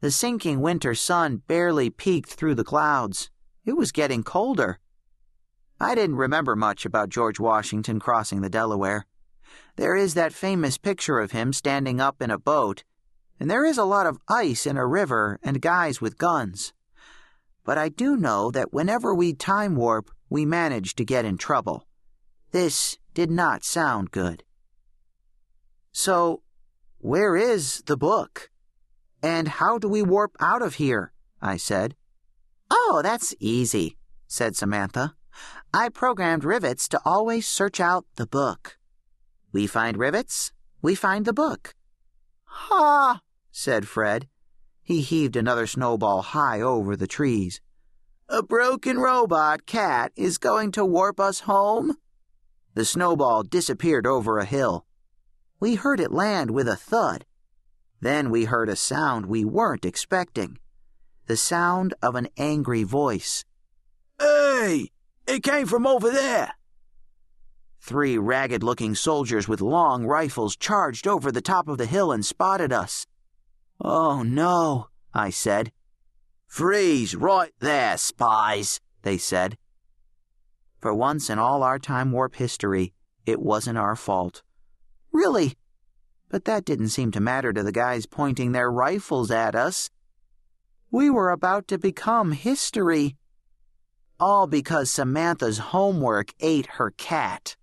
The sinking winter sun barely peeked through the clouds. It was getting colder. I didn't remember much about George Washington crossing the Delaware. There is that famous picture of him standing up in a boat, and there is a lot of ice in a river and guys with guns. But I do know that whenever we time warp, we manage to get in trouble. This did not sound good. So, where is the book? And how do we warp out of here? I said. Oh, that's easy, said Samantha. I programmed rivets to always search out the book. We find rivets, we find the book. Ha, said Fred. He heaved another snowball high over the trees. A broken robot cat is going to warp us home? The snowball disappeared over a hill. We heard it land with a thud. Then we heard a sound we weren't expecting the sound of an angry voice. Hey! It came from over there! Three ragged looking soldiers with long rifles charged over the top of the hill and spotted us. Oh no, I said. Freeze right there, spies, they said. For once in all our time warp history, it wasn't our fault. Really? But that didn't seem to matter to the guys pointing their rifles at us. We were about to become history. All because Samantha's homework ate her cat.